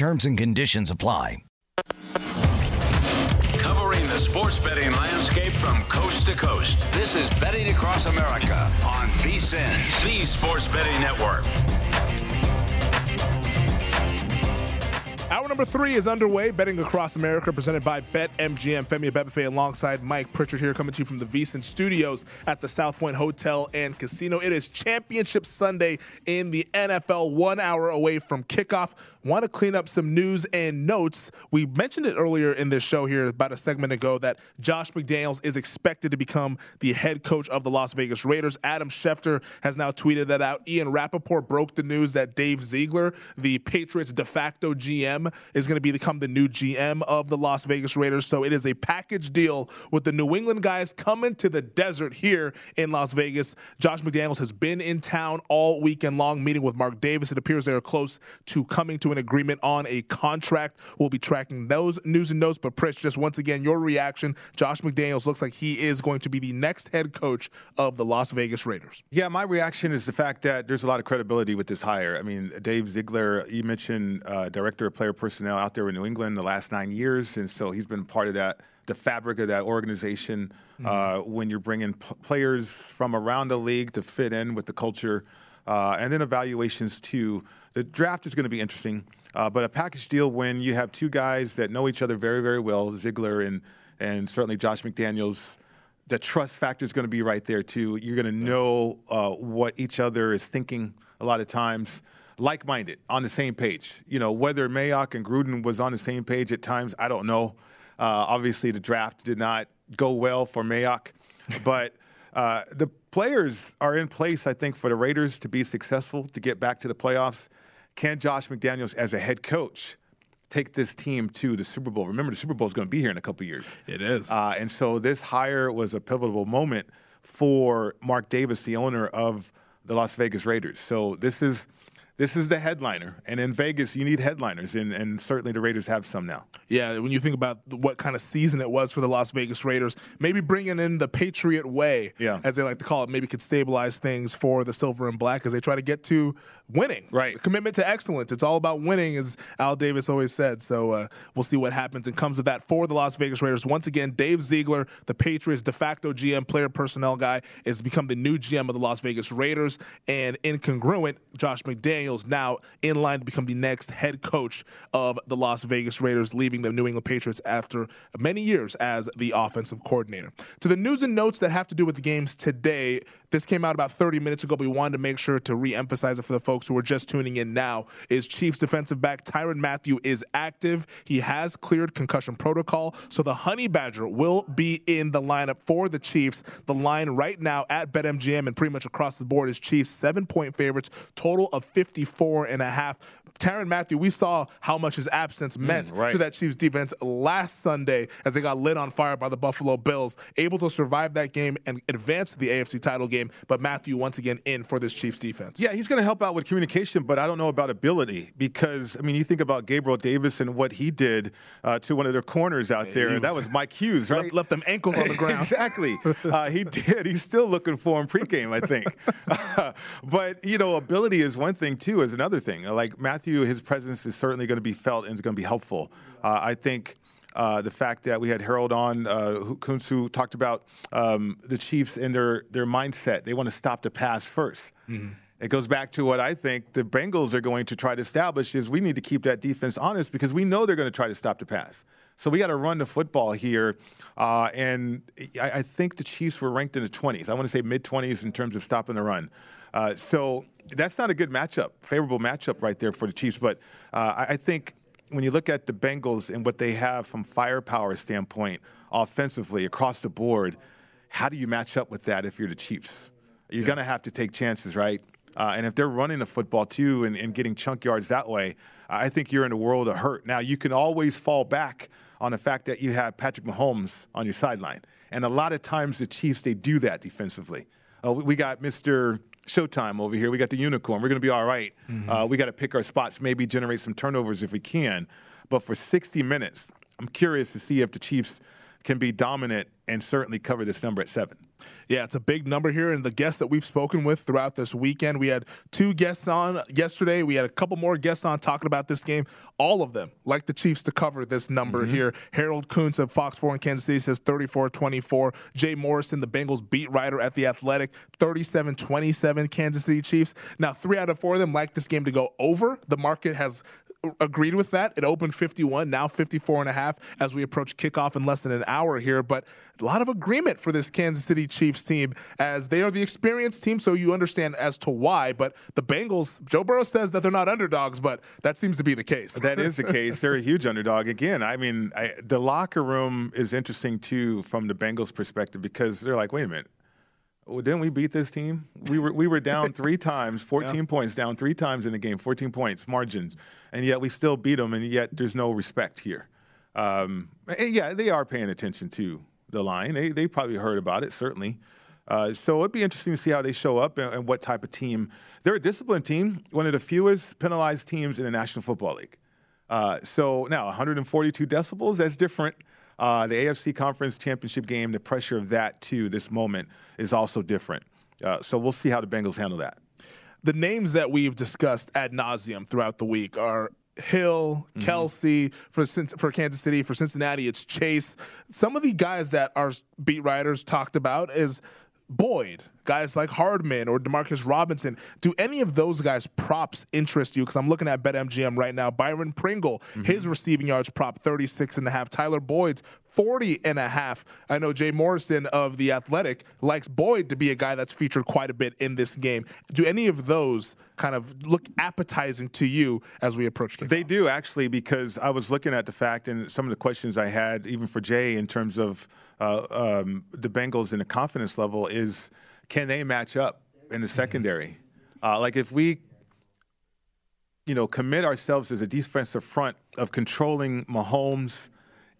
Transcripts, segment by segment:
Terms and conditions apply. Covering the sports betting landscape from coast to coast. This is Betting Across America on VSIN, the Sports Betting Network. Hour number three is underway. Betting across America, presented by BetMGM. Femi Abebefe alongside Mike Pritchard here, coming to you from the VSIN Studios at the South Point Hotel and Casino. It is Championship Sunday in the NFL, one hour away from kickoff. Want to clean up some news and notes. We mentioned it earlier in this show here about a segment ago that Josh McDaniels is expected to become the head coach of the Las Vegas Raiders. Adam Schefter has now tweeted that out. Ian Rapoport broke the news that Dave Ziegler, the Patriots de facto GM, is going to become the new GM of the Las Vegas Raiders. So it is a package deal with the New England guys coming to the desert here in Las Vegas. Josh McDaniels has been in town all weekend long, meeting with Mark Davis. It appears they are close to coming to an agreement on a contract. We'll be tracking those news and notes. But, Pritch, just once again, your reaction. Josh McDaniels looks like he is going to be the next head coach of the Las Vegas Raiders. Yeah, my reaction is the fact that there's a lot of credibility with this hire. I mean, Dave Ziegler, you mentioned uh, director of player personnel out there in New England the last nine years. And so he's been part of that the fabric of that organization mm-hmm. uh, when you're bringing p- players from around the league to fit in with the culture. Uh, and then evaluations too. The draft is going to be interesting, uh, but a package deal when you have two guys that know each other very, very well, Ziegler and and certainly Josh McDaniels. The trust factor is going to be right there too. You're going to know uh, what each other is thinking a lot of times. Like-minded, on the same page. You know whether Mayock and Gruden was on the same page at times, I don't know. Uh, obviously, the draft did not go well for Mayock, but uh, the players are in place, I think, for the Raiders to be successful, to get back to the playoffs. Can Josh McDaniels, as a head coach, take this team to the Super Bowl? Remember, the Super Bowl is going to be here in a couple years. It is. Uh, and so this hire was a pivotal moment for Mark Davis, the owner of the Las Vegas Raiders. So this is – this is the headliner. And in Vegas, you need headliners, and, and certainly the Raiders have some now. Yeah, when you think about what kind of season it was for the Las Vegas Raiders, maybe bringing in the Patriot way, yeah. as they like to call it, maybe could stabilize things for the Silver and Black as they try to get to winning. Right. commitment to excellence. It's all about winning, as Al Davis always said. So uh, we'll see what happens and comes of that for the Las Vegas Raiders. Once again, Dave Ziegler, the Patriots de facto GM, player personnel guy, has become the new GM of the Las Vegas Raiders. And incongruent, Josh McDaniel now in line to become the next head coach of the Las Vegas Raiders, leaving the New England Patriots after many years as the offensive coordinator. To the news and notes that have to do with the games today, this came out about 30 minutes ago, but we wanted to make sure to re-emphasize it for the folks who are just tuning in now. Is Chiefs defensive back Tyrann Mathieu is active. He has cleared concussion protocol, so the Honey Badger will be in the lineup for the Chiefs. The line right now at BetMGM and pretty much across the board is Chiefs seven-point favorites, total of 54 and a half. Tyrann Mathieu, we saw how much his absence mm, meant mm, right. to that Chiefs defense last Sunday as they got lit on fire by the Buffalo Bills, able to survive that game and advance to the AFC title game. But Mathieu, once again, in for this Chiefs defense. Yeah, he's going to help out with communication, but I don't know about ability because, I mean, you think about Gabriel Davis and what he did uh, to one of their corners out there. Was, that was Mike Hughes, right? Left, left them ankles on the ground. exactly. Uh, he did. He's still looking for him pregame, I think. but, you know, ability is one thing, too, is another thing. Like Mathieu, his presence is certainly going to be felt and is going to be helpful. Uh, I think. Uh, the fact that we had Harold on, uh, who talked about um, the Chiefs and their their mindset. They want to stop the pass 1st mm-hmm. It goes back to what I think the Bengals are going to try to establish is we need to keep that defense honest because we know they're going to try to stop the pass. So we got to run the football here. Uh, and I, I, think the Chiefs were ranked in the 20s. I want to say mid 20s in terms of stopping the run. Uh, so that's not a good matchup, favorable matchup right there for the Chiefs. But uh, I, I think when you look at the Bengals and what they have from firepower standpoint offensively across the board, how do you match up with that if you're the Chiefs? You're yeah. going to have to take chances, right? Uh, and if they're running the football too and, and, getting chunk yards that way, I think you're in a world of hurt. Now, you can always fall back on the fact that you have Patrick Mahomes on your sideline. And a lot of times the Chiefs, they do that defensively. Uh, we got Mr. Showtime over here. We got the unicorn. We're going to be all right. mm-hmm. uh, we got to pick our spots, maybe generate some turnovers if we can. But for 60 minutes, I'm curious to see if the Chiefs can be dominant and certainly cover this number at seven. Yeah, it's a big number here. And the guests that we've spoken with throughout this weekend, we had two guests on yesterday. We had a couple more guests on talking about this game. All of them like the Chiefs to cover this number mm-hmm. here. Harold Kuntz of Fox 4 in Kansas City says 34 24. Jay Morrison, the Bengals beat writer at The Athletic, 37 27 Kansas City Chiefs. Now, three out of four of them like this game to go over. The market has agreed with that. It opened 51, now 54 and a half as we approach kickoff in less than an hour here. But a lot of agreement for this Kansas City Chiefs team as they are the experienced team, so you understand as to why. But the Bengals, Joe Burrow says that they're not underdogs, but that seems to be the case. That is the case. They're a huge underdog. Again, I mean, I, the locker room is interesting too from the Bengals' perspective because they're like, wait a minute well, didn't we beat this team? We were we were down three times, 14 yeah. points down three times in the game, 14 points margins, and yet we still beat them, and yet there's no respect here. Um, yeah, they are paying attention to the line. They they probably heard about it certainly. Uh, so it'd be interesting to see how they show up and, and, what type of team. They're a disciplined team, one of the fewest penalized teams in the National Football League. Uh, so now 142 decibels, that's different uh, the AFC Conference Championship game, the pressure of that to this moment is also different. Uh, so we'll see how the Bengals handle that. The names that we've discussed ad nauseum throughout the week are Hill, mm-hmm. For for Kansas City, for Cincinnati, it's Chase. Some of the guys that our beat writers talked about is Boyd, guys like Hardman or Demarcus Robinson. Do any of those guys props interest you? Because I'm looking at BetMGM right now. Byron Pringle, mm-hmm. his receiving yards prop 36 and a half. Tyler Boyd's 40 and a half. I know Jay Morrison of The Athletic likes Boyd to be a guy that's featured quite a bit in this game. Do any of those kind of look appetizing to you as we approach kickoff? They do actually, because I was looking at the fact and some of the questions I had, even for Jay, in terms of uh, um, the Bengals and the confidence level, is can they match up in the mm-hmm. secondary? Uh, like if we you know, commit ourselves as a defensive front of controlling Mahomes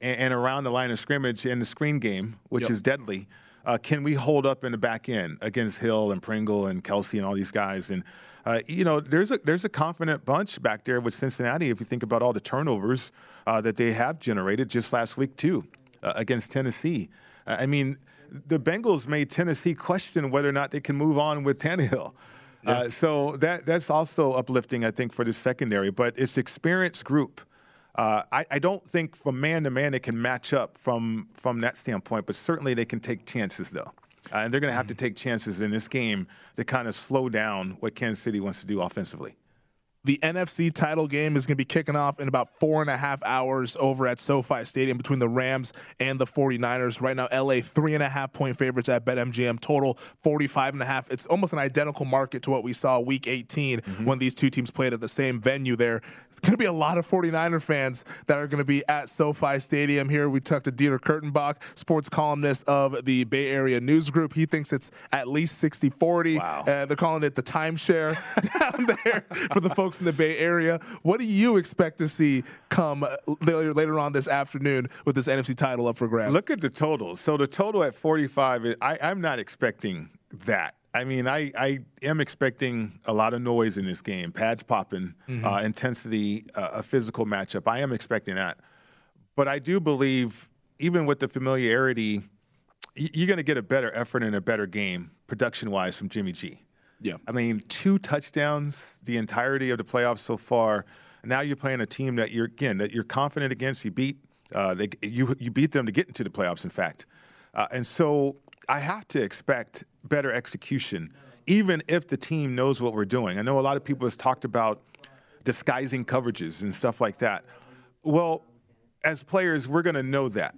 and, and around the line of scrimmage in the screen game, which yep. is deadly. Uh, can we hold up in the back end against Hill and Pringle and Kelce and all these guys? And uh, you know, there's a there's a confident bunch back there with Cincinnati. If you think about all the turnovers uh, that they have generated just last week too uh, against Tennessee. I mean, the Bengals made Tennessee question whether or not they can move on with Tannehill. Yeah. Uh, so that that's also uplifting, I think, for the secondary. But it's experienced group. Uh, I, I, don't think from man to man they can match up from from that standpoint, but certainly they can take chances though. Uh, and they're going to have to mm-hmm. take chances in this game to kind of slow down what Kansas City wants to do offensively. The NFC title game is going to be kicking off in about four and a half hours over at SoFi Stadium between the Rams and the 49ers. Right now, LA three and a half point favorites at BetMGM, total 45 and a half. It's almost an identical market to what we saw week 18 mm-hmm. when these two teams played at the same venue there. It's going to be a lot of 49er fans that are going to be at SoFi Stadium here. We talked to Dieter Kurtenbach, sports columnist of the Bay Area News Group. He thinks it's at least 60 40. Wow. Uh, they're calling it the timeshare down there for the folks folks in the Bay Area. What do you expect to see come later, later on this afternoon with this NFC title up for grabs? Look at the total. So the total at 45, I, I'm not expecting that. I mean, I, I am expecting a lot of noise in this game. Pads popping, mm-hmm. uh, intensity, uh, a physical matchup. I am expecting that. But I do believe, even with the familiarity, you're going to get a better effort and a better game production wise from Jimmy G. Yeah. I mean, two touchdowns the entirety of the playoffs so far. Now you're playing a team that you're again that you're confident against. You beat uh, they, you you beat them to get into the playoffs. In fact, uh, and so I have to expect better execution even if the team knows what we're doing. I know a lot of people have talked about disguising coverages and stuff like that. Well, as players, we're going to know that.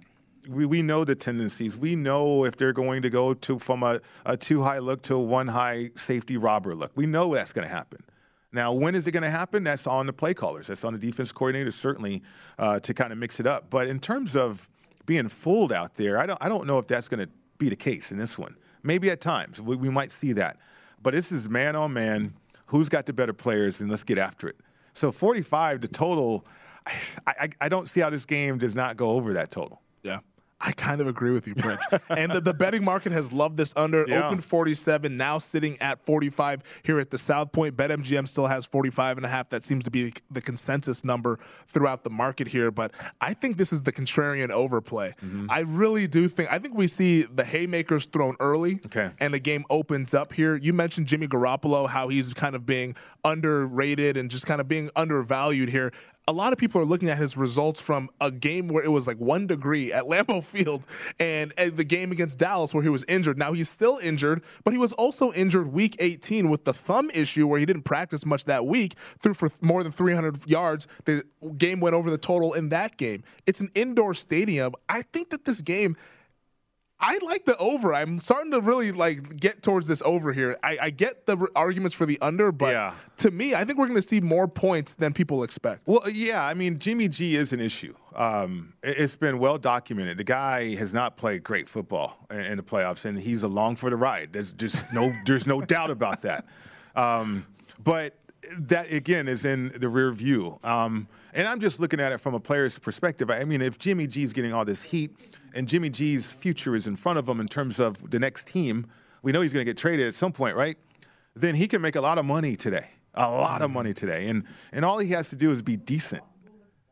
We, we know the tendencies. We know if they're going to go to from a, a two high look to a one high safety robber look. We know that's going to happen. Now, when is it going to happen? That's on the play callers. That's on the defense coordinator, certainly, uh, to kind of mix it up. But in terms of being fooled out there, I don't, I don't know if that's going to be the case in this one. Maybe at times we, we might see that. But this is man on man. Who's got the better players, and let's get after it. So 45, the total, I, I, I don't see how this game does not go over that total. Yeah. I kind of agree with you, Brent. and the, the, betting market has loved this under. Yeah. Open 47, now sitting at 45 here at the South Point. BetMGM still has 45 and a half. That seems to be the consensus number throughout the market here. But I think this is the contrarian overplay. Mm-hmm. I really do think, I think we see the haymakers thrown early okay. and the game opens up here. You mentioned Jimmy Garoppolo, how he's kind of being underrated and just kind of being undervalued here a lot of people are looking at his results from a game where it was like one degree at Lambeau Field and, and, the game against Dallas where he was injured. Now he's still injured, but he was also injured week 18 with the thumb issue where he didn't practice much that week, threw for more than 300 yards. The game went over the total in that game. It's an indoor stadium. I think that this game I like the over. I'm starting to really like get towards this over here. I, I get the r- arguments for the under, but yeah. to me, I think we're going to see more points than people expect. Well, yeah, I mean, Jimmy G is an issue. Um, it's been well documented. The guy has not played great football in the playoffs, and he's along for the ride. There's just no, there's no doubt about that. Um, but that again is in the rear view. Um, and I'm just looking at it from a player's perspective. I mean, if Jimmy G is getting all this heat and Jimmy G's future is in front of him in terms of the next team, we know he's going to get traded at some point, right? Then he can make a lot of money today, a lot of money today. And, and all he has to do is be decent.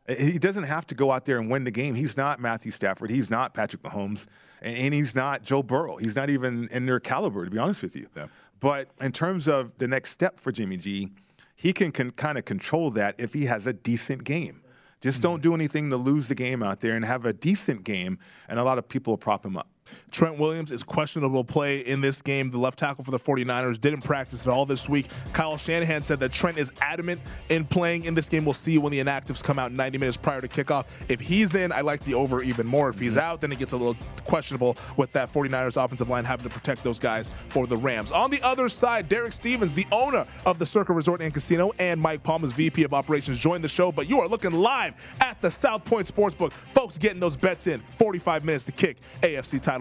He doesn't have to go out there and win the game. He's not Matthew Stafford. He's not Patrick Mahomes. And he's not Joe Burrow. He's not even in their caliber, to be honest with you. Yeah. But in terms of the next step for Jimmy G, he can, can kind of control that if he has a decent game. Just hmm. don't do anything to lose the game out there and have a decent game, and a lot of people will prop him up. Trent Williams is questionable play in this game. The left tackle for the 49ers didn't practice at all this week. Kyle Shanahan said that Trent is adamant in playing in this game. We'll see when the inactives come out 90 minutes prior to kickoff. If he's in, I like the over even more. If he's mm-hmm. out, then it gets a little questionable with that 49ers offensive line having to protect those guys for the Rams. On the other side, Derek Stevens, the owner of the Circa Resort and Casino, and Mike Palmer's VP of Operations, joined the show. But you are looking live at the South Point Sportsbook. Folks getting those bets in. 45 minutes to kick AFC title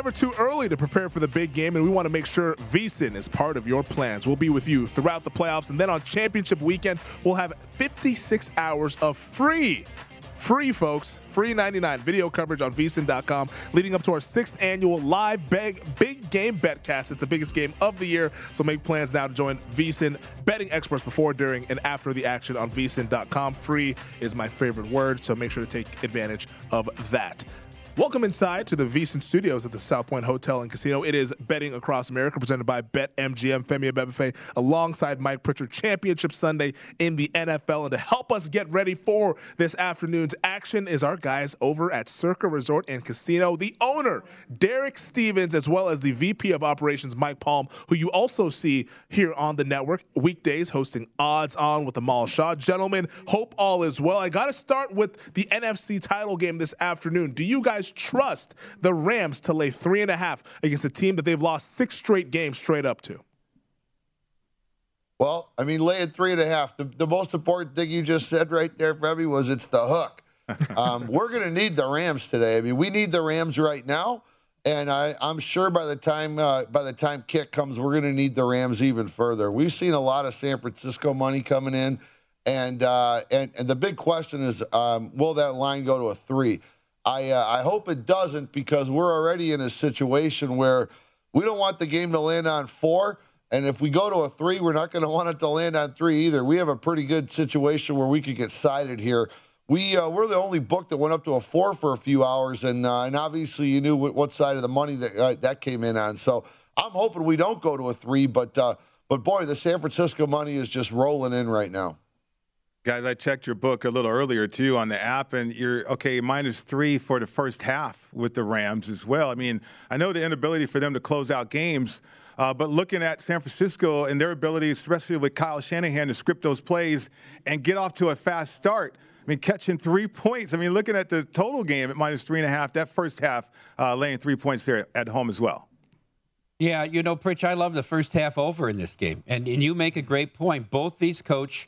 Never too early to prepare for the big game, and we want to make sure VSIN is part of your plans. We'll be with you throughout the playoffs, and then on championship weekend, we'll have 56 hours of free free, folks. Free 99 video coverage on vsin.com leading up to our sixth annual live big, big game betcast. It's the biggest game of the year, so make plans now to join vsin betting experts before, during, and after the action on vsin.com. Free is my favorite word, so make sure to take advantage of that. Welcome inside to the VSiN Studios at the South Point Hotel and Casino. It is Betting Across America presented by BetMGM, Femi Abebefe, alongside Mike Pritchard. Championship Sunday in the NFL. And to help us get ready for this afternoon's action is our guys over at Circa Resort and Casino. The owner, Derek Stevens, as well as the VP of Operations, Mike Palm, who you also see here on the network weekdays hosting Odds On with Amal Shah. Gentlemen, hope all is well. I got to start with the NFC title game this afternoon. Do you guys trust the Rams to lay three and a half against a team that they've lost six straight games straight up to? Well, I mean, lay laying three and a half. The, the most important thing you just said right there, Femi, was it's the hook. Um, we're going to need the Rams today. I mean, we need the Rams right now, and I, am sure by the time uh, by the time kick comes, we're going to need the Rams even further. We've seen a lot of San Francisco money coming in, and uh, and, and the big question is, um, will that line go to a three? I uh, I hope it doesn't because we're already in a situation where we don't want the game to land on four. And if we go to a three, we're not going to want it to land on three either. We have a pretty good situation where we could get sided here. We uh, we're the only book that went up to a four for a few hours, and uh, and obviously you knew what side of the money that uh, that came in on. So I'm hoping we don't go to a three, but uh, but boy, the San Francisco money is just rolling in right now. Guys, I checked your book a little earlier too on the app, and you're okay. Minus three for the first half with the Rams as well. I mean, I know the inability for them to close out games, uh, but looking at San Francisco and their ability, especially with Kyle Shanahan, to script those plays and get off to a fast start. I mean, catching three points. I mean, looking at the total game at minus three and a half, that first half uh, laying three points there at home as well. Yeah, you know, Pritch, I love the first half over in this game, and and you make a great point. Both these coach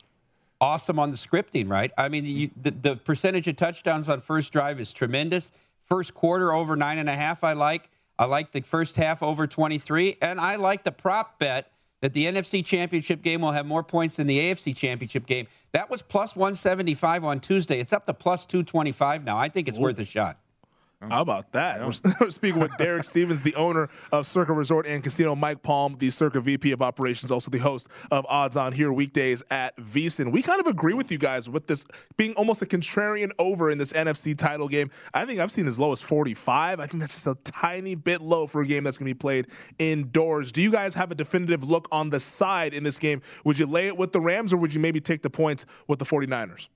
awesome on the scripting, right? I mean, you, the, the percentage of touchdowns on first drive is tremendous. First quarter over nine and a half, I like. I like the first half over 23, and I like the prop bet that the NFC Championship game will have more points than the AFC Championship game. That was plus 175 on Tuesday. It's up to plus 225 now. I think it's Ooh. worth a shot. How about that? We're speaking with Derek Stevens, the owner of Circa Resort and Casino, Mike Palm, the Circa VP of Operations, also the host of Odds On here weekdays at VSiN. We kind of agree with you guys with this being almost a contrarian over in this NFC title game. I think I've seen as low as 45. I think that's just a tiny bit low for a game that's going to be played indoors. Do you guys have a definitive look on the side in this game? Would you lay it with the Rams or would you maybe take the points with the 49ers?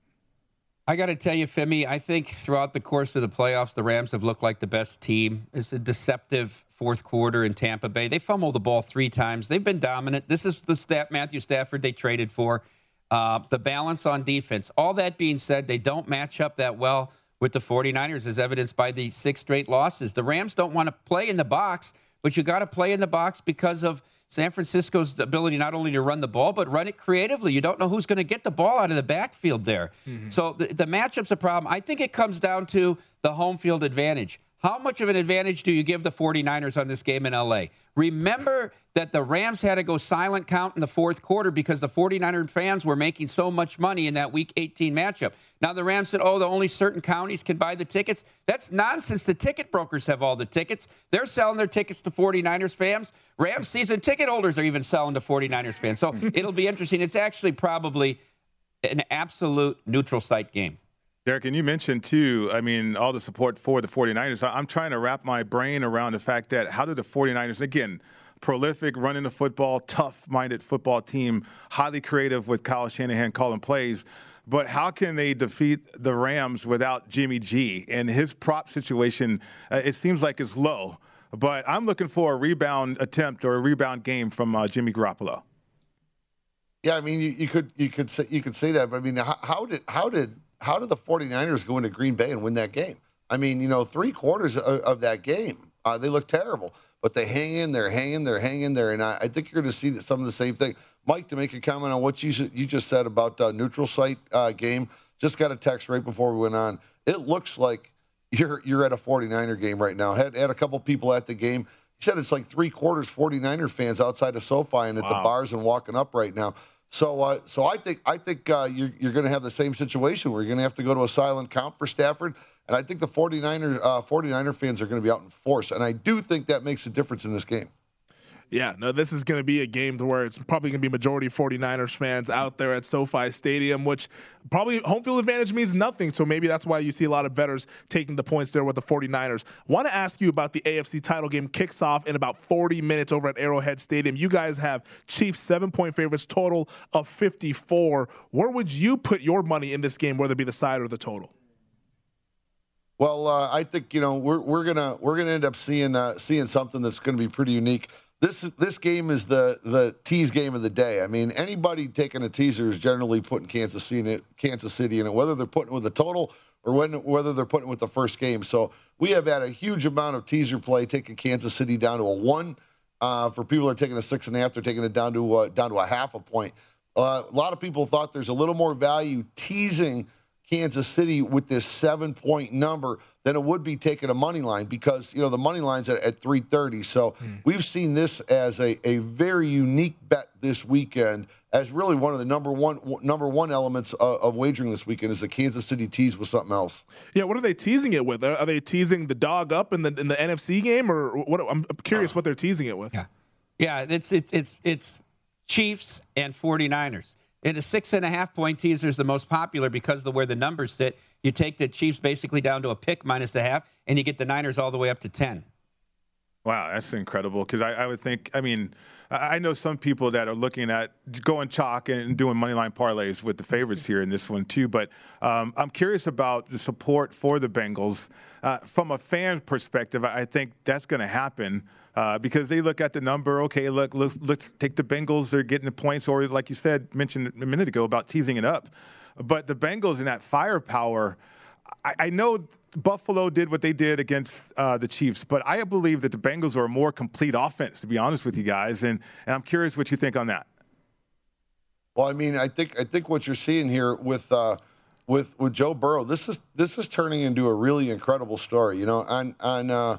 I got to tell you, Femi, I think throughout the course of the playoffs, the Rams have looked like the best team. It's a deceptive fourth quarter in Tampa Bay. They fumbled the ball three times. They've been dominant. This is the stat Matthew Stafford they traded for. Uh, the balance on defense. All that being said, they don't match up that well with the 49ers, as evidenced by the six straight losses. The Rams don't want to play in the box, but you got to play in the box because of – San Francisco's ability not only to run the ball, but run it creatively. You don't know who's going to get the ball out of the backfield there. Mm-hmm. So the, the matchup's a problem. I think it comes down to the home field advantage. How much of an advantage do you give the 49ers on this game in LA? Remember that the Rams had to go silent count in the fourth quarter because the 49er fans were making so much money in that week 18 matchup. Now the Rams said, oh, the only certain counties can buy the tickets. That's nonsense. The ticket brokers have all the tickets. They're selling their tickets to 49ers fans. Rams season ticket holders are even selling to 49ers fans. So it'll be interesting. It's actually probably an absolute neutral site game. Derek, and you mentioned too, I mean, all the support for the 49ers. I'm trying to wrap my brain around the fact that how do the 49ers, again, prolific, running the football, tough minded football team, highly creative with Kyle Shanahan calling plays. But how can they defeat the Rams without Jimmy G? And his prop situation, uh, it seems like is low. But I'm looking for a rebound attempt or a rebound game from uh, Jimmy Garoppolo. Yeah, I mean, you, you, could you could say you could say that, but I mean, how, how did how did how did the 49ers go into Green Bay and win that game? I mean, you know, three quarters of, of that game, uh, they look terrible, but they hang in there, hang in there, hang in there. And I, I think you're going to see that some of the same thing. Mike, to make a comment on what you, you just said about uh, neutral site uh, game, just got a text right before we went on. It looks like you're you're at a 49er game right now. Had, had a couple people at the game. He said it's like three quarters 49er fans outside of SoFi and at wow. the bars and walking up right now. So, uh, so I think I think uh, you're, you're going to have the same situation where you're going to have to go to a silent count for Stafford, and I think the 49er uh, 49er fans are going to be out in force, and I do think that makes a difference in this game. Yeah, no, this is going to be a game where it's probably going to be majority 49ers fans out there at SoFi Stadium, which probably home field advantage means nothing. So maybe that's why you see a lot of bettors taking the points there with the 49ers. Want to ask you about the AFC title game kicks off in about 40 minutes over at Arrowhead Stadium. You guys have Chiefs seven point favorites, total of 54. Where would you put your money in this game, whether it be the side or the total? Well, uh, I think you know we're we're gonna we're gonna end up seeing uh, seeing something that's going to be pretty unique. This this game is the the tease game of the day. I mean, anybody taking a teaser is generally putting Kansas City in it, Kansas City in it, whether they're putting it with the total or when, whether they're putting it with the first game. So we have had a huge amount of teaser play taking Kansas City down to a one. Uh, for people that are taking a six and a half, they're taking it down to uh, down to a half a point. Uh, a lot of people thought there's a little more value teasing Kansas City with this seven point number than it would be taking a money line because you know the money line's at, at 330. So mm. we've seen this as a, a very unique bet this weekend as really one of the number one number one elements of, of wagering this weekend is the Kansas City tease with something else. Yeah, what are they teasing it with? Are, they teasing the dog up in the in the NFC game or what? I'm curious uh, what they're teasing it with. Yeah, yeah, it's it's it's it's Chiefs and 49ers. And a six and a half point teaser is the most popular because of where the numbers sit. You take the Chiefs basically down to a pick minus the half, and you get the Niners all the way up to 10. Wow, that's incredible. Because I, I, would think, I mean, I know some people that are looking at going chalk and doing money line parlays with the favorites here in this one too. But um, I'm curious about the support for the Bengals uh, from a fan perspective. I think that's going to happen uh, because they look at the number. Okay, look, let's, let's take the Bengals. They're getting the points, or like you said, mentioned a minute ago about teasing it up. But the Bengals in that firepower. I, I know Buffalo did what they did against uh, the Chiefs, but I believe that the Bengals are a more complete offense, to be honest with you guys. And, and I'm curious what you think on that. Well, I mean, I think I think what you're seeing here with uh, with with Joe Burrow, this is this is turning into a really incredible story. You know, on on uh,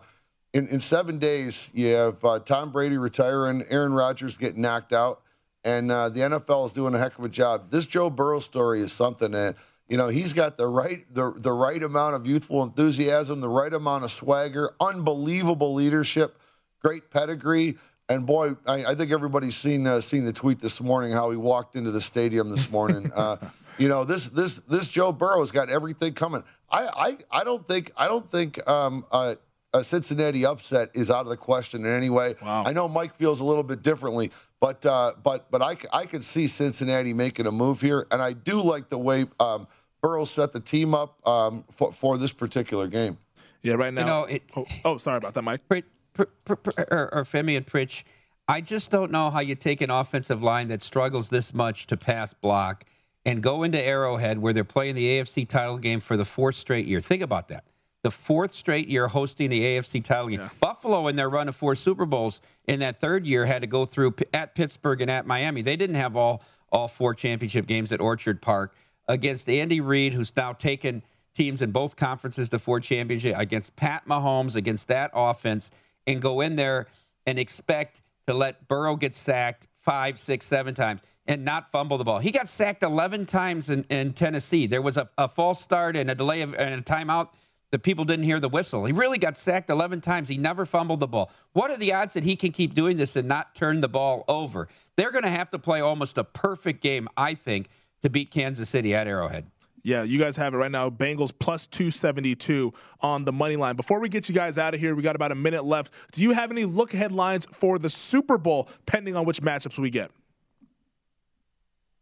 in, in seven days, you have uh, Tom Brady retiring, Aaron Rodgers getting knocked out, and uh, the NFL is doing a heck of a job. This Joe Burrow story is something that you know he's got the right the, the right amount of youthful enthusiasm, the right amount of swagger, unbelievable leadership, great pedigree. And boy, I, I think everybody's seen uh, seen the tweet this morning how he walked into the stadium this morning. Uh, you know, this this this Joe Burrow's got everything coming. I I, I don't think I don't think um, uh, a Cincinnati upset is out of the question in any way. Wow. I know Mike feels a little bit differently, but uh, but but I, I can see Cincinnati making a move here, and I do like the way um, Burrow set the team up um, for, for this particular game. Yeah, right now. You know, it, oh, oh, sorry about that, Mike. Pr- pr- pr- or, or Femi and Pritch, I just don't know how you take an offensive line that struggles this much to pass block and go into Arrowhead where they're playing the AFC title game for the fourth straight year. Think about that the fourth straight year hosting the AFC title game. Yeah. Buffalo, in their run of four Super Bowls in that third year, had to go through at Pittsburgh and at Miami. They didn't have all all four championship games at Orchard Park against Andy Reid, who's now taken teams in both conferences to four championship against Pat Mahomes against that offense, and go in there and expect to let Burrow get sacked five, six, seven times and not fumble the ball. He got sacked 11 times in, in Tennessee. There was a, a false start and a delay of, and a timeout the people didn't hear the whistle. He really got sacked 11 times. He never fumbled the ball. What are the odds that he can keep doing this and not turn the ball over? They're going to have to play almost a perfect game, I think, to beat Kansas City at Arrowhead. Yeah, you guys have it right now. Bengals plus 272 on the money line. Before we get you guys out of here, we got about a minute left. Do you have any look ahead lines for the Super Bowl, pending on which matchups we get?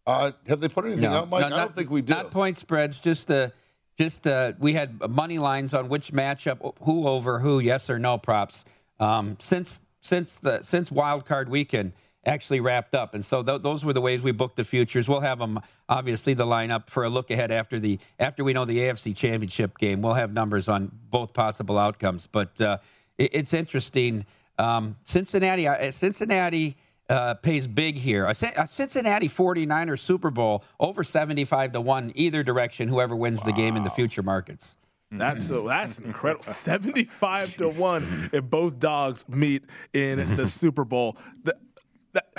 Uh, have they put anything no, out, Mike? No, not, I don't think we do. Not point spreads, just the just uh, we had money lines on which matchup, who over who, yes or no props. Um, since since the since Wild Card Weekend actually wrapped up, and so th- those were the ways we booked the futures. We'll have them obviously the lineup for a look ahead after the after we know the AFC Championship game. We'll have numbers on both possible outcomes, but uh, it, it's interesting. Um, Cincinnati, Cincinnati uh, pays big here. A, a, Cincinnati 49ers Super Bowl over 75 to 1 either direction, whoever wins wow. the game in the future markets. That's a, that's incredible. 75 to 1 if both dogs meet in the Super Bowl. The,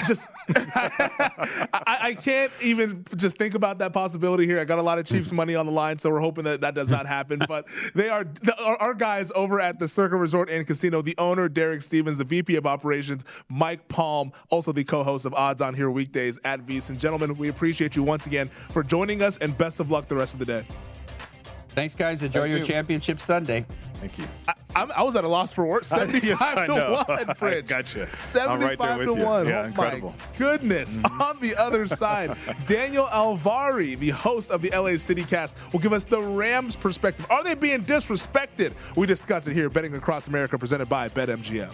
just I, I, can't even just think about that possibility here. I got a lot of Chiefs money on the line, so we're hoping that that does not happen. But they are our guys over at the Circa Resort and Casino. The owner Derek Stevens, the VP of Operations Mike Palm, also the co-host of Odds on Here weekdays at VSiN. Gentlemen, we appreciate you once again for joining us, and best of luck the rest of the day. Thanks, guys. Enjoy Thank your you. championship Sunday. Thank you. I, I, was at a loss for words. 75 yes, to 1, Fridge. gotcha. 75 right to 1. Yeah, oh, incredible. my goodness. Mm-hmm. On the other side, Danielle Alvari, the host of the LA City Cast, will give us the Rams perspective. Are they being disrespected? We discuss it here, Betting Across America, presented by BetMGM.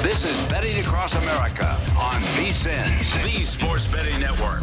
This is Betting Across America on VSiN, the Sports Betting Network.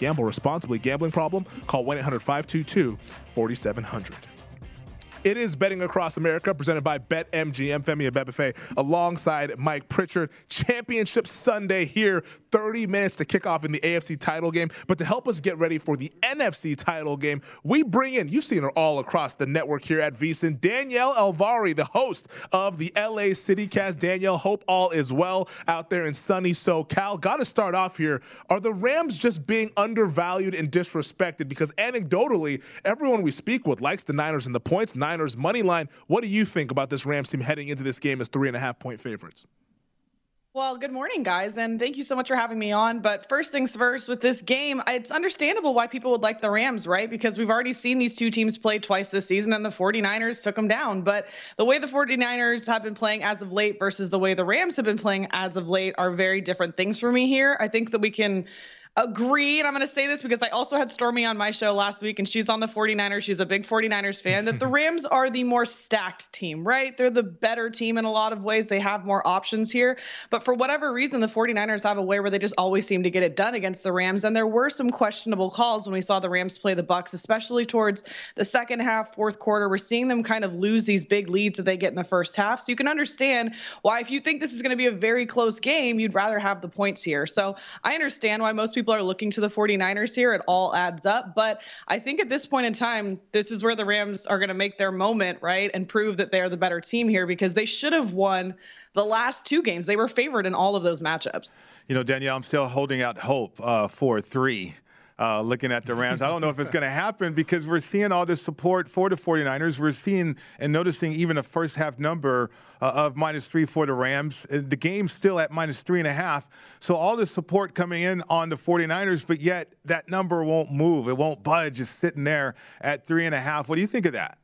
Gamble responsibly. Gambling problem? Call 1 800 522 4700. It is Betting Across America, presented by BetMGM, Femi Abebefe, alongside Mike Pritchard. Championship Sunday here, 30 minutes to kick off in the AFC title game. But to help us get ready for the NFC title game, we bring in, you've seen her all across the network here at VSiN, Danielle Alvari, the host of the LA City Cast. Danielle, hope all is well out there in sunny SoCal. Got to start off here. Are the Rams just being undervalued and disrespected? Because anecdotally, everyone we speak with likes the Niners and the points. Niners money line. What do you think about this Rams team heading into this game as three and a half point favorites? Well, good morning, guys, and thank you so much for having me on. But first things first, with this game, it's understandable why people would like the Rams, right? Because we've already seen these two teams play twice this season, and the 49ers took them down. But the way the 49ers have been playing as of late versus the way the Rams have been playing as of late are very different things for me here. I think that we can agree, and I'm going to say this because I also had Stormy on my show last week, and she's on the 49ers. She's a big 49ers fan, that the Rams are the more stacked team, right? They're the better team in a lot of ways. They have more options here. But for whatever reason, the 49ers have a way where they just always seem to get it done against the Rams. And there were some questionable calls when we saw the Rams play the Bucs, especially towards the second half, fourth quarter. We're seeing them kind of lose these big leads that they get in the first half. So you can understand why, if you think this is going to be a very close game, you'd rather have the points here. So I understand why most people people are looking to the 49ers here. It all adds up. But I think at this point in time, this is where the Rams are going to make their moment, right? And prove that they're the better team here because they should have won the last two games. They were favored in all of those matchups. You know, Danielle, I'm still holding out hope uh, for three uh, looking at the Rams. I don't know if it's going to happen because we're seeing all this support for the 49ers. We're seeing and noticing even a first half number uh, of minus three for the Rams. Uh, the game's still at minus three and a half. So all this support coming in on the 49ers, but yet that number won't move. It won't budge. It's sitting there at three and a half. What do you think of that?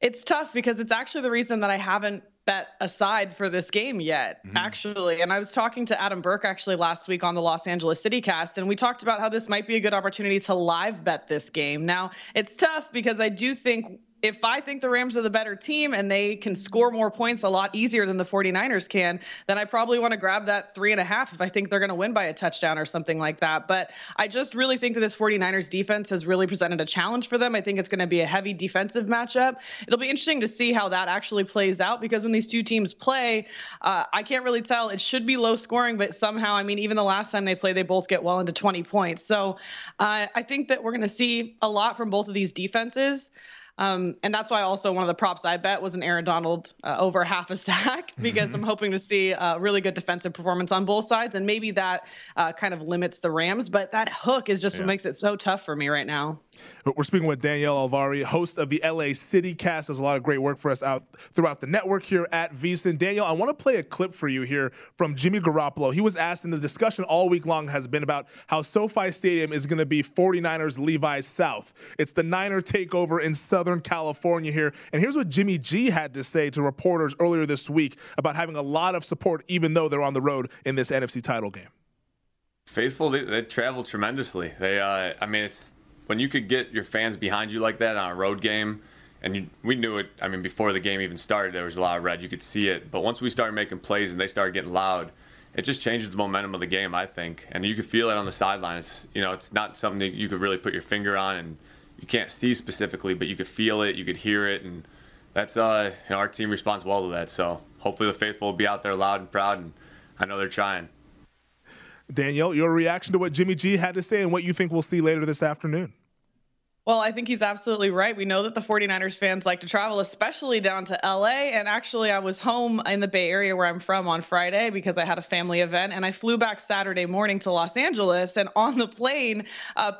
It's tough because it's actually the reason that I haven't bet aside for this game yet, mm-hmm. actually. And I was talking to Adam Burke actually last week on the Los Angeles City cast, and we talked about how this might be a good opportunity to live bet this game. Now, it's tough because I do think if I think the Rams are the better team and they can score more points a lot easier than the 49ers can, then I probably want to grab that three and a half if I think they're going to win by a touchdown or something like that. But I just really think that this 49ers defense has really presented a challenge for them. I think it's going to be a heavy defensive matchup. It'll be interesting to see how that actually plays out because when these two teams play, uh, I can't really tell. It should be low scoring, but somehow, I mean, even the last time they play, they both get well into 20 points. So uh, I think that we're going to see a lot from both of these defenses. Um, and that's why also one of the props I bet was an Aaron Donald uh, over half a sack because I'm hoping to see a really good defensive performance on both sides. And maybe that uh, kind of limits the Rams, but that hook is just yeah. what makes it so tough for me right now. We're speaking with Danielle Alvari, host of the LA City Cast. Does a lot of great work for us out throughout the network here at VSiN. Danielle, I want to play a clip for you here from Jimmy Garoppolo. He was asked, and the discussion all week long has been about how SoFi Stadium is going to be 49ers Levi's South. It's the Niner takeover in Southern California here. And here's what Jimmy G had to say to reporters earlier this week about having a lot of support, even though they're on the road in this NFC title game. Faithful, they, they travel tremendously. They, uh, I mean, it's when you could get your fans behind you like that on a road game, and you, we knew it. I mean, before the game even started, there was a lot of red. You could see it. But once we started making plays and they started getting loud, it just changes the momentum of the game. I think, and you could feel it on the sideline. It's you know, it's not something that you could really put your finger on, and you can't see specifically, but you could feel it, you could hear it, and that's uh, you know, our team responds well to that. So hopefully the faithful will be out there loud and proud, and I know they're trying. Danielle, your reaction to what Jimmy G had to say and what you think we'll see later this afternoon. Well, I think he's absolutely right. We know that the 49ers fans like to travel, especially down to LA. And actually, I was home in the Bay Area where I'm from on Friday because I had a family event. And I flew back Saturday morning to Los Angeles. And on the plane, uh,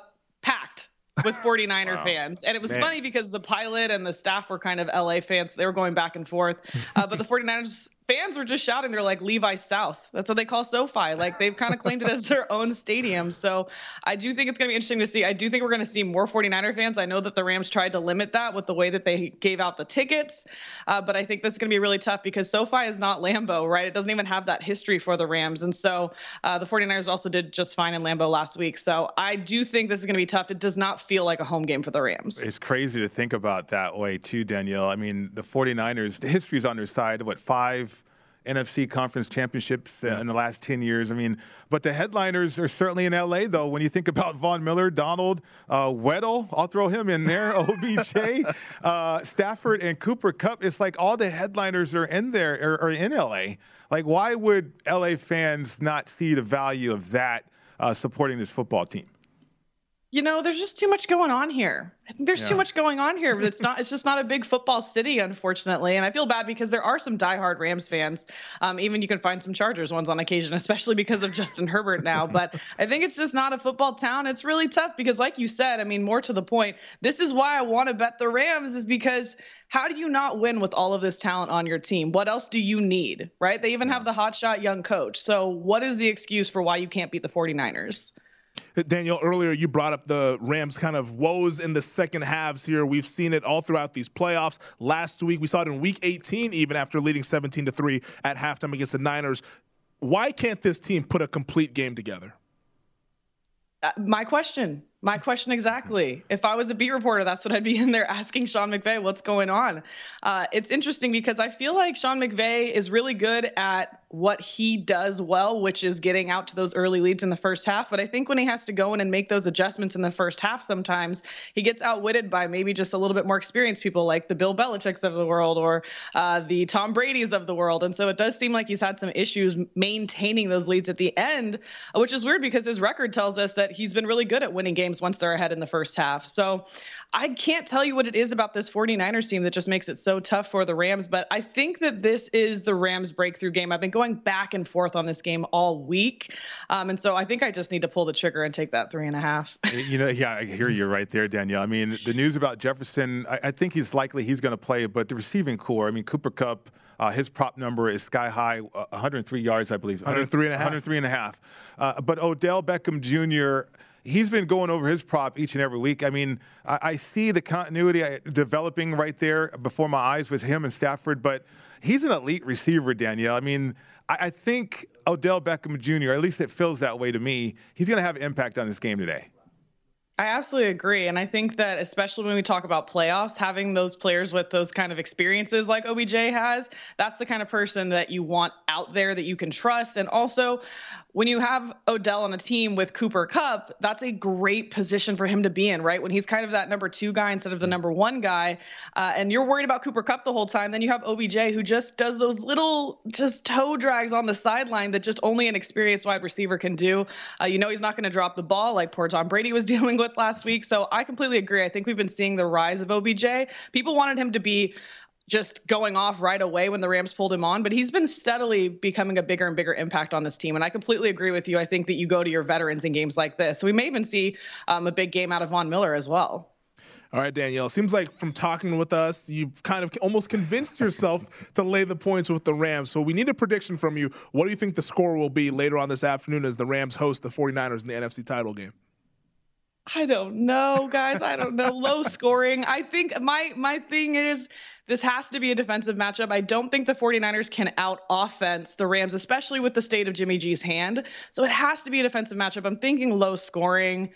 packed with 49er wow. fans. And it was Man. funny because the pilot and the staff were kind of LA fans. So they were going back and forth. Uh, but the 49ers fans were just shouting. They're like Levi South. That's what they call SoFi. Like they've kind of claimed it as their own stadium. So I do think it's going to be interesting to see. I do think we're going to see more 49er fans. I know that the Rams tried to limit that with the way that they gave out the tickets, uh, but I think this is going to be really tough because SoFi is not Lambeau, right? It doesn't even have that history for the Rams. And so uh, the 49ers also did just fine in Lambeau last week. So I do think this is going to be tough. It does not feel like a home game for the Rams. It's crazy to think about that way too, Danielle. I mean, the 49ers, the history's on their side. What, five? NFC conference championships uh, yeah. in the last 10 years. I mean, but the headliners are certainly in LA, though. When you think about Von Miller, Donald, uh, Weddle, I'll throw him in there, OBJ, uh, Stafford, and Cooper Kupp. It's like all the headliners are in there, or, or in LA. Like, why would LA fans not see the value of that uh, supporting this football team? You know, there's just too much going on here. I think there's yeah. too much going on here. But it's not. It's just not a big football city, unfortunately. And I feel bad because there are some diehard Rams fans. Um, even you can find some Chargers ones on occasion, especially because of Justin Herbert now. But I think it's just not a football town. It's really tough because, like you said, I mean, more to the point, this is why I want to bet the Rams is because how do you not win with all of this talent on your team? What else do you need, right? They even have the hotshot young coach. So what is the excuse for why you can't beat the 49ers? Daniel, earlier you brought up the Rams' kind of woes in the second halves here. We've seen it all throughout these playoffs. Last week, we saw it in week 18, even after leading 17 to 3 at halftime against the Niners. Why can't this team put a complete game together? Uh, my question. My question exactly. If I was a beat reporter, that's what I'd be in there asking Sean McVay what's going on. Uh, it's interesting because I feel like Sean McVay is really good at what he does well, which is getting out to those early leads in the first half. But I think when he has to go in and make those adjustments in the first half, sometimes he gets outwitted by maybe just a little bit more experienced people like the Bill Belichick's of the world or uh, the Tom Brady's of the world. And so it does seem like he's had some issues maintaining those leads at the end, which is weird because his record tells us that he's been really good at winning games once they're ahead in the first half. So I can't tell you what it is about this 49ers team that just makes it so tough for the Rams, but I think that this is the Rams breakthrough game. I've been going back and forth on this game all week. Um, and so I think I just need to pull the trigger and take that three and a half. you know, yeah, I hear you right there, Danielle. I mean, the news about Jefferson, I, I think he's likely he's going to play, but the receiving corps, I mean, Cooper Kupp. uh, his prop number is sky high, uh, 103 yards, I believe. 103 and a half. 103 and a half. Uh, but Odell Beckham Jr., he's been going over his prop each and every week. I mean, I, I see the continuity uh, developing right there before my eyes with him and Stafford, but he's an elite receiver, Danielle. I mean, I, I think Odell Beckham Jr., at least it feels that way to me, he's going to have impact on this game today. I absolutely agree. And I think that, especially when we talk about playoffs, having those players with those kind of experiences like OBJ has, that's the kind of person that you want out there that you can trust. And also, when you have Odell on a team with Cooper Kupp, that's a great position for him to be in, right? When he's kind of that number two guy instead of the number one guy, uh, and you're worried about Cooper Kupp the whole time, then you have OBJ who just does those little just toe drags on the sideline that just only an experienced wide receiver can do. Uh, you know he's not going to drop the ball like poor Tom Brady was dealing with last week. So I completely agree. I think we've been seeing the rise of OBJ. People wanted him to be just going off right away when the Rams pulled him on, but he's been steadily becoming a bigger and bigger impact on this team. And I completely agree with you. I think that you go to your veterans in games like this. We may even see um, a big game out of Von Miller as well. All right, Danielle. Seems like from talking with us, you've kind of almost convinced yourself to lay the points with the Rams. So we need a prediction from you. What do you think the score will be later on this afternoon as the Rams host the 49ers in the NFC title game? I don't know, guys. I don't know. Low scoring. I think my my thing is this has to be a defensive matchup. I don't think the 49ers can out offense the Rams, especially with the state of Jimmy G's hand. So it has to be a defensive matchup. I'm thinking low scoring.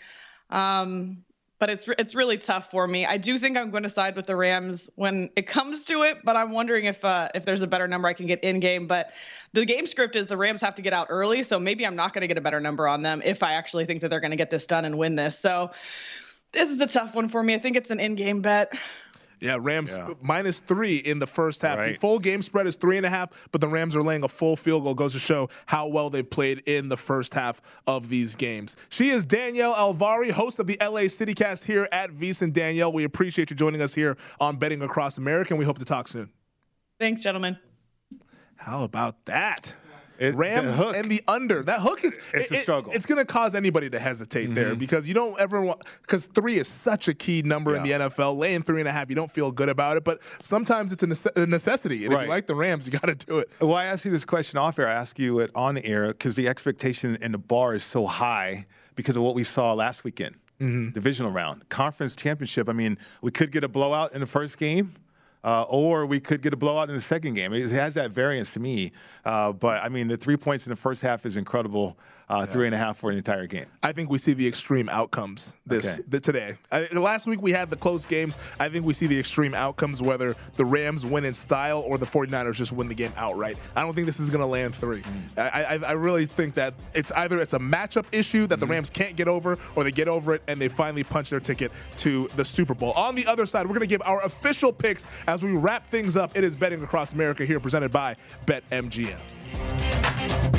Um, but it's it's really tough for me. I do think I'm going to side with the Rams when it comes to it, but I'm wondering if uh, if there's a better number I can get in game. But the game script is the Rams have to get out early, so maybe I'm not going to get a better number on them if I actually think that they're going to get this done and win this. So this is a tough one for me. I think it's an in-game bet. Yeah, Rams yeah. minus three in the first half. Right. The full game spread is three and a half, but the Rams are laying a full field goal. Goes to show how well they played in the first half of these games. She is Danielle Alvari, host of the LA CityCast here at VSiN. Danielle, we appreciate you joining us here on Betting Across America, and we hope to talk soon. Thanks, gentlemen. How about that? It, Rams the and the under. That hook is it's it, a struggle. It, it's going to cause anybody to hesitate mm-hmm. there because you don't ever want because three is such a key number yeah. in the NFL. Laying three and a half, you don't feel good about it, but sometimes it's a, necessity. And right. if you like the Rams, you got to do it. Well, I ask you this question off air. I ask you it on the air because the expectation and the bar is so high because of what we saw last weekend. Mm-hmm. Divisional round, conference championship. I mean, we could get a blowout in the first game. Uh, or we could get a blowout in the second game. It has that variance to me. Uh, but I mean, the three points in the first half is incredible uh, yeah. three and a half for an entire game. I think we see the extreme outcomes this okay. the, today. I, last week we had the close games. I think we see the extreme outcomes, whether the Rams win in style or the 49ers just win the game outright. I don't think this is going to land three. Mm. I, I, I, really think that it's either it's a matchup issue that mm. the Rams can't get over, or they get over it and they finally punch their ticket to the Super Bowl. On the other side, we're going to give our official picks as we wrap things up. It is betting across America here, presented by BetMGM.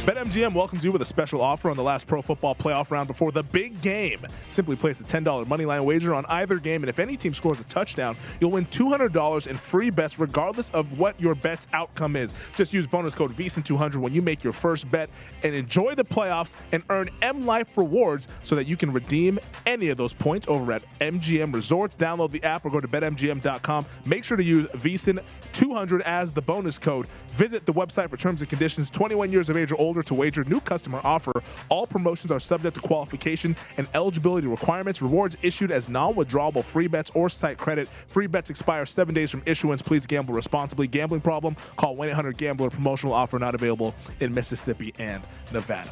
BetMGM welcomes you with a special offer on the last Pro Football Playoff round before the big game. Simply place a $10 moneyline wager on either game, and if any team scores a touchdown, you'll win $200 in free bets regardless of what your bet's outcome is. Just use bonus code VSiN200 when you make your first bet and enjoy the playoffs and earn M Life rewards so that you can redeem any of those points over at MGM Resorts. Download the app or go to betmgm.com. Make sure to use VSiN200 as the bonus code. Visit the website for terms and conditions. 21 years of age or older to wager. New customer offer. All promotions are subject to qualification and eligibility requirements. Rewards issued as non-withdrawable free bets or site credit. Free bets expire seven days from issuance. Please gamble responsibly. Gambling problem? Call 1-800-GAMBLER. Promotional offer not available in Mississippi and Nevada.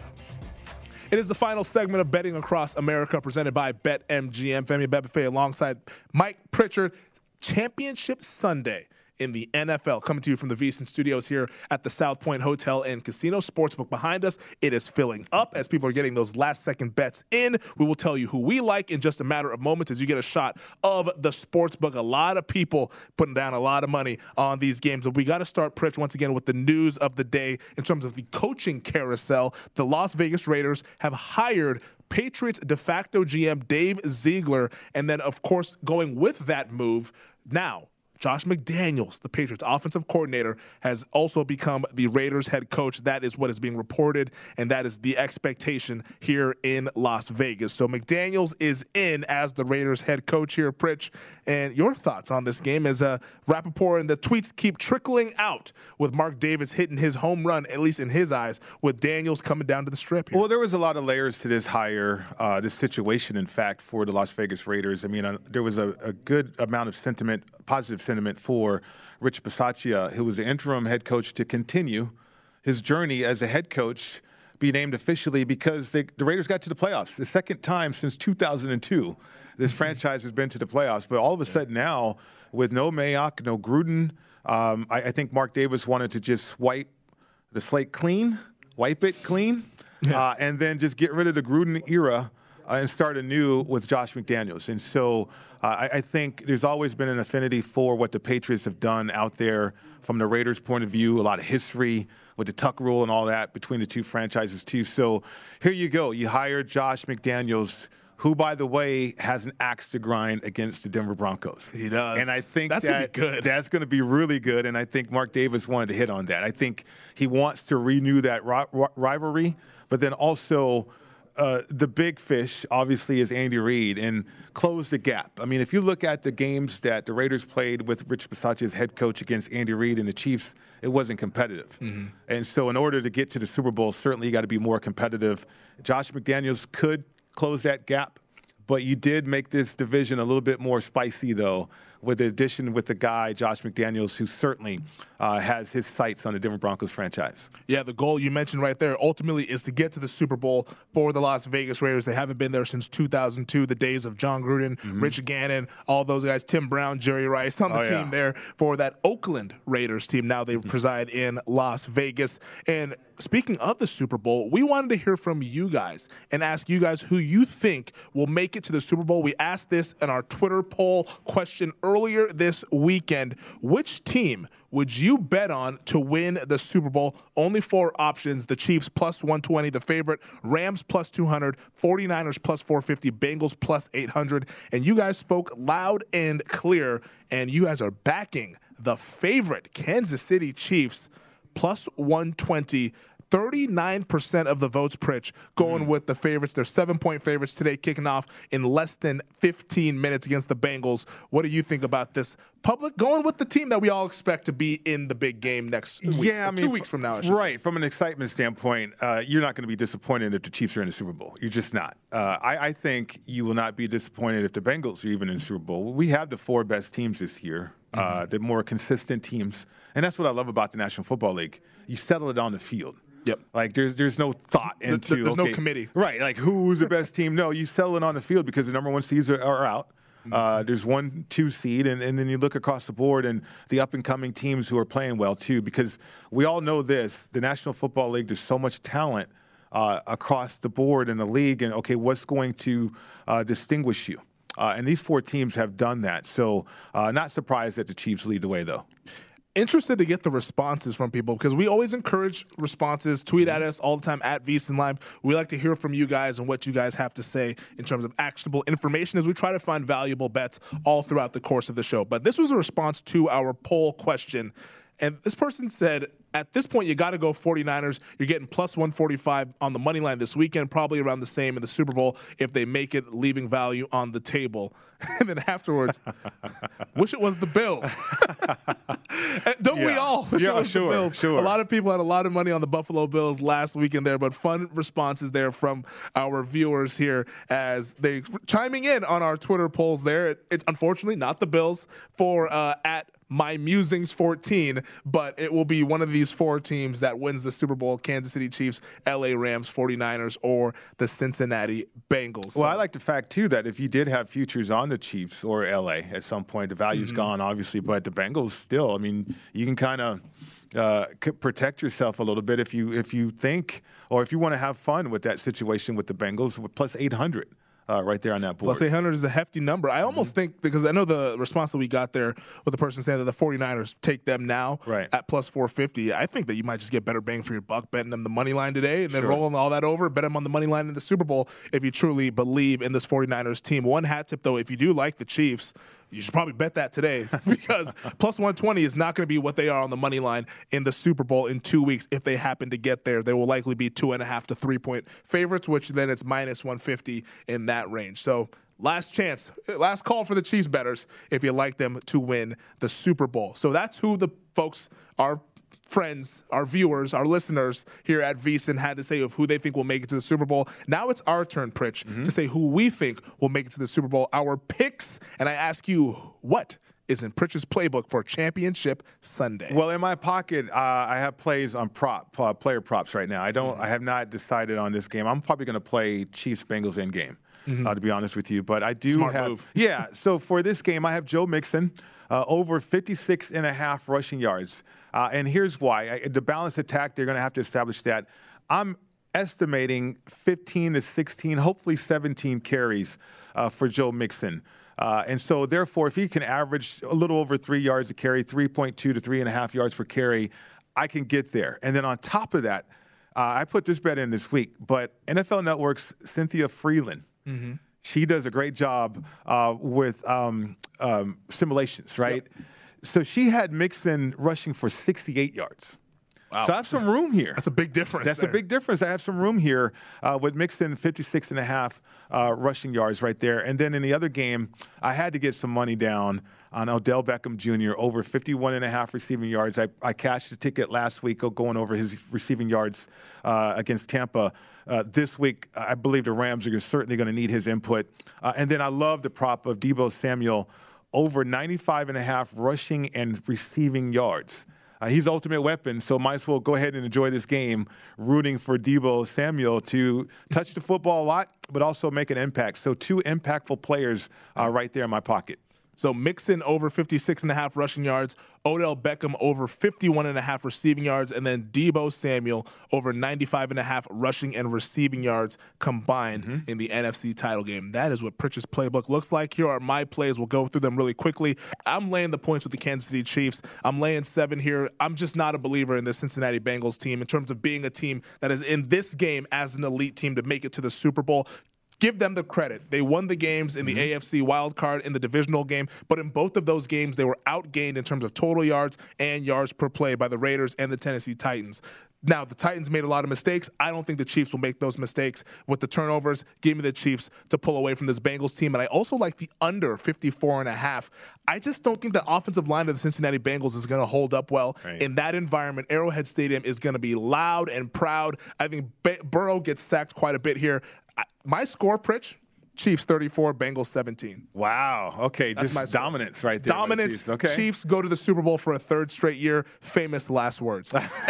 It is the final segment of Betting Across America presented by BetMGM. Femi Abebefe alongside Mike Pritchard. Championship Sunday in the NFL. Coming to you from the VSiN studios here at the South Point Hotel and Casino Sportsbook behind us. It is filling up as people are getting those last second bets in. We will tell you who we like in just a matter of moments as you get a shot of the sportsbook. A lot of people putting down a lot of money on these games. But we got to start, Pritch, once again with the news of the day in terms of the coaching carousel. The Las Vegas Raiders have hired Patriots de facto GM Dave Ziegler. And then, of course, going with that move, now Josh McDaniels, the Patriots offensive coordinator, has also become the Raiders head coach. That is what is being reported, and that is the expectation here in Las Vegas. So McDaniels is in as the Raiders head coach here, Pritch. And your thoughts on this game as uh, Rapoport and the tweets keep trickling out with Mark Davis hitting his home run, at least in his eyes, with Daniels coming down to the strip here. Well, there was a lot of layers to this hire, uh, this situation, in fact, for the Las Vegas Raiders. I mean, uh, there was a, a, good amount of sentiment, positive sentiment for Rich Bisaccia, who was the interim head coach, to continue his journey as a head coach be named officially because they, the Raiders got to the playoffs. The second time since 2002 this mm-hmm. franchise has been to the playoffs. But all of a sudden now, with no Mayock, no Gruden, um, I, I, think Mark Davis wanted to just wipe the slate clean, wipe it clean, yeah. uh, and then just get rid of the Gruden era. Uh, and start anew with Josh McDaniels. And so uh, I, I, think there's always been an affinity for what the Patriots have done out there from the Raiders' point of view, a lot of history with the Tuck rule and all that between the two franchises, too. So here you go. You hire Josh McDaniels who, by the way, has an axe to grind against the Denver Broncos. He does. And I think that's that, gonna good. that's going to be really good. And I think Mark Davis wanted to hit on that. I think he wants to renew that ri- rivalry, but then also. Uh, the big fish, obviously, is Andy Reid and close the gap. I mean, if you look at the games that the Raiders played with Rich Bisaccia as head coach against Andy Reid and the Chiefs, it wasn't competitive. Mm-hmm. And so, in order to get to the Super Bowl, certainly you got to be more competitive. Josh McDaniels could close that gap. But you did make this division a little bit more spicy, though, with the addition with the guy, Josh McDaniels, who certainly uh, has his sights on the Denver Broncos franchise. Yeah, the goal you mentioned right there ultimately is to get to the Super Bowl for the Las Vegas Raiders. They haven't been there since 2002, the days of Jon Gruden, mm-hmm. Rich Gannon, all those guys, Tim Brown, Jerry Rice on the oh, team yeah. there for that Oakland Raiders team. Now they mm-hmm. preside in Las Vegas. And speaking of the Super Bowl, we wanted to hear from you guys and ask you guys who you think will make it to the Super Bowl. We asked this in our Twitter poll question earlier this weekend. Which team would you bet on to win the Super Bowl? Only four options the Chiefs plus 120, the favorite, Rams plus 200, 49ers plus 450, Bengals plus 800. And you guys spoke loud and clear, and you guys are backing the favorite Kansas City Chiefs plus 120 39% of the votes, Pritch, going mm with the favorites. They're seven point favorites today, kicking off in less than 15 minutes against the Bengals. What do you think about this public going with the team that we all expect to be in the big game next week? Yeah, I mean, two weeks from now. Right. From an excitement standpoint, uh, you're not going to be disappointed if the Chiefs are in the Super Bowl. You're just not. Uh, I, I think you will not be disappointed if the Bengals are even in the Super Bowl. We have the four best teams this year. Uh, mm-hmm. Uh, the more consistent teams, and that's what I love about the National Football League. You settle it on the field. Yep. Like there's there's no thought into there's okay, no committee. Right. Like who's the best team? No, you settle it on the field because the number one seeds are, are out. Mm-hmm. Uh, there's one, two seed, and, and then you look across the board and the up and coming teams who are playing well too. Because we all know this: the National Football League. There's so much talent uh, across the board in the league, and okay, what's going to uh, distinguish you? Uh, and these four teams have done that. So, uh, not surprised that the Chiefs lead the way, though interested to get the responses from people because we always encourage responses. Tweet at mm-hmm. us all the time at VSiN Live. We like to hear from you guys and what you guys have to say in terms of actionable information as we try to find valuable bets all throughout the course of the show. But this was a response to our poll question. And this person said, at this point, you got to go 49ers. You're getting plus 145 on the money line this weekend, probably around the same in the Super Bowl if they make it, leaving value on the table. and then afterwards, wish it was the Bills. Don't yeah. we all wish yeah, it was sure, the Bills? Sure. A lot of people had a lot of money on the Buffalo Bills last weekend there, but fun responses there from our viewers here as they chiming in on our Twitter polls there. It, it's unfortunately not the Bills for uh, at my musings 14, but it will be one of these four teams that wins the Super Bowl Kansas City Chiefs, LA Rams, 49ers, or the Cincinnati Bengals. Well, so, I like the fact, too, that if you did have futures on the Chiefs or LA at some point, the value's mm-hmm. gone, obviously, but the Bengals still, I mean, you can kind of. Uh, protect yourself a little bit if you if you think or if you want to have fun with that situation with the Bengals plus 800 uh, right there on that board. Plus 800 is a hefty number. I almost mm-hmm. think, because I know the response that we got there with the person saying that the 49ers take them now right. at plus 450, I think that you might just get better bang for your buck betting them the money line today and then sure. rolling all that over, bet them on the money line in the Super Bowl if you truly believe in this 49ers team. One hat tip, though, if you do like the Chiefs, you should probably bet that today because plus 120 is not going to be what they are on the money line in the Super Bowl in two weeks. If they happen to get there, they will likely be two and a half to three point favorites, which then it's minus 150 in that range. So last chance, last call for the Chiefs bettors if you like them to win the Super Bowl. So that's who the folks are friends, our viewers, our listeners here at VSiN had to say of who they think will make it to the Super Bowl. Now it's our turn, Pritch, mm-hmm. to say who we think will make it to the Super Bowl. Our picks, and I ask you, what is in Pritch's playbook for Championship Sunday? Well, in my pocket, uh, I have plays on prop uh, player props right now. I don't. Mm-hmm. I have not decided on this game. I'm probably going to play Chiefs Bengals in game. Mm-hmm. Uh, to be honest with you, but I do Smart have. Move. Yeah. So for this game, I have Joe Mixon uh, over 56 and a half rushing yards. Uh, and here's why I, the balanced attack, they're going to have to establish that. I'm estimating 15 to 16, hopefully 17 carries uh, for Joe Mixon. Uh, and so, therefore, if he can average a little over three yards a carry, 3.2 to three and a half yards per carry, I can get there. And then on top of that, uh, I put this bet in this week, but NFL Network's Cynthia Frelund. Mm-hmm she does a great job uh, with um, um, simulations, right? Yep. So she had Mixon rushing for 68 yards. Wow. So I have some room here. That's a big difference. That's there. a big difference. I have some room here uh, with Mixon 56 and a half uh, rushing yards right there. And then in the other game, I had to get some money down on Odell Beckham Jr. over 51 and a half receiving yards. I, I cashed a ticket last week going over his receiving yards uh, against Tampa. Uh, this week, I believe the Rams are certainly going to need his input. Uh, and then I love the prop of Deebo Samuel over 95 and a half rushing and receiving yards. Uh, he's ultimate weapon, so might as well go ahead and enjoy this game, rooting for Deebo Samuel to touch the football a lot, but also make an impact. So two impactful players uh, right there in my pocket. So Mixon over 56 and a half rushing yards, Odell Beckham over 51 and a half receiving yards, and then Deebo Samuel over 95 and a half rushing and receiving yards combined mm-hmm. in the NFC title game. That is what Pritch's playbook looks like. Here are my plays. We'll go through them really quickly. I'm laying the points with the Kansas City Chiefs. I'm laying seven here. I'm just not a believer in the Cincinnati Bengals team in terms of being a team that is in this game as an elite team to make it to the Super Bowl give them the credit. They won the games in the mm-hmm. AFC wild card in the divisional game, but in both of those games, they were outgained in terms of total yards and yards per play by the Raiders and the Tennessee Titans. Now, the Titans made a lot of mistakes. I don't think the Chiefs will make those mistakes with the turnovers. Give me the Chiefs to pull away from this Bengals team. And I also like the under 54 and a half. I just don't think the offensive line of the Cincinnati Bengals is going to hold up well right. in that environment. Arrowhead Stadium is going to be loud and proud. I think Burrow gets sacked quite a bit here my score, Pritch, Chiefs 34, Bengals 17. Wow. Okay, That's just dominance right there. Dominance. Chiefs. Okay. Chiefs go to the Super Bowl for a third straight year. Famous last words.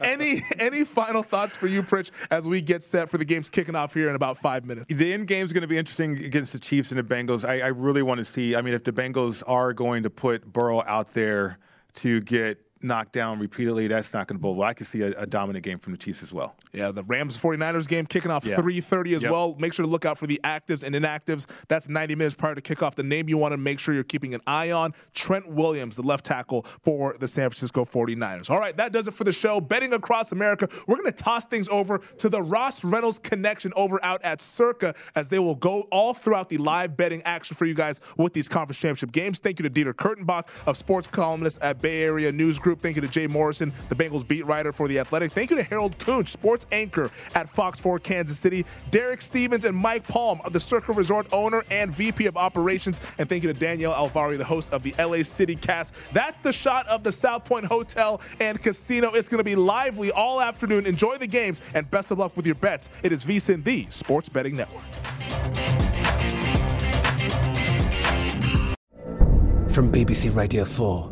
any any final thoughts for you, Pritch, as we get set for the games kicking off here in about five minutes? The end game is going to be interesting against the Chiefs and the Bengals. I, I really want to see. I mean, if the Bengals are going to put Burrow out there to get knocked down repeatedly, that's not going to bode well. I can see a, a, dominant game from the Chiefs as well. Yeah, the Rams 49ers game kicking off yeah. 3:30 as yep. well. Make sure to look out for the actives and inactives. That's 90 minutes prior to kickoff. The name you want to make sure you're keeping an eye on, Trent Williams, the left tackle for the San Francisco 49ers. All right, that does it for the show. Betting across America. We're going to toss things over to the Ross Reynolds connection over out at Circa as they will go all throughout the live betting action for you guys with these conference championship games. Thank you to Dieter Kurtenbach of sports columnist at Bay Area News Group. Thank you to Jay Morrison, the Bengals beat writer for The Athletic. Thank you to Harold Kuntz, sports anchor at Fox 4 Kansas City. Derek Stevens and Mike Palm, the Circa Resort owner and VP of Operations. And thank you to Danielle Alvari, the host of the LA City Cast. That's the shot of the South Point Hotel and Casino. It's going to be lively all afternoon. Enjoy the games and best of luck with your bets. It is VSiN, the Sports Betting Network. From BBC Radio 4,